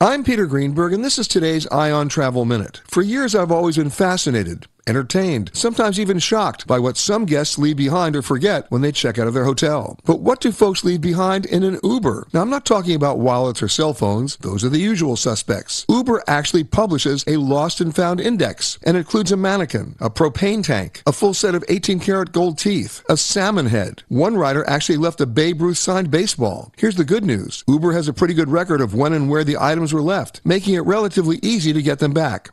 I'm Peter Greenberg, and this is today's Eye on Travel Minute. For years, I've always been fascinated entertained, sometimes even shocked by what some guests leave behind or forget when they check out of their hotel. But what do folks leave behind in an Uber? Now, I'm not talking about wallets or cell phones. Those are the usual suspects. Uber actually publishes a lost and found index and includes a mannequin, a propane tank, a full set of 18 karat gold teeth, a salmon head. One rider actually left a Babe Ruth signed baseball. Here's the good news. Uber has a pretty good record of when and where the items were left, making it relatively easy to get them back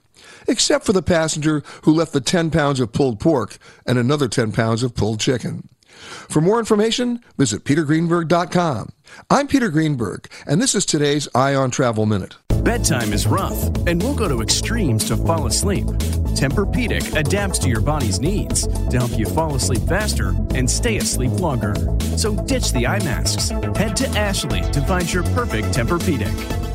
except for the passenger who left the 10 pounds of pulled pork and another 10 pounds of pulled chicken. For more information, visit petergreenberg.com. I'm Peter Greenberg, and this is today's Eye on Travel Minute. Bedtime is rough, and we'll go to extremes to fall asleep. Tempur-Pedic adapts to your body's needs to help you fall asleep faster and stay asleep longer. So ditch the eye masks. Head to Ashley to find your perfect Tempur-Pedic.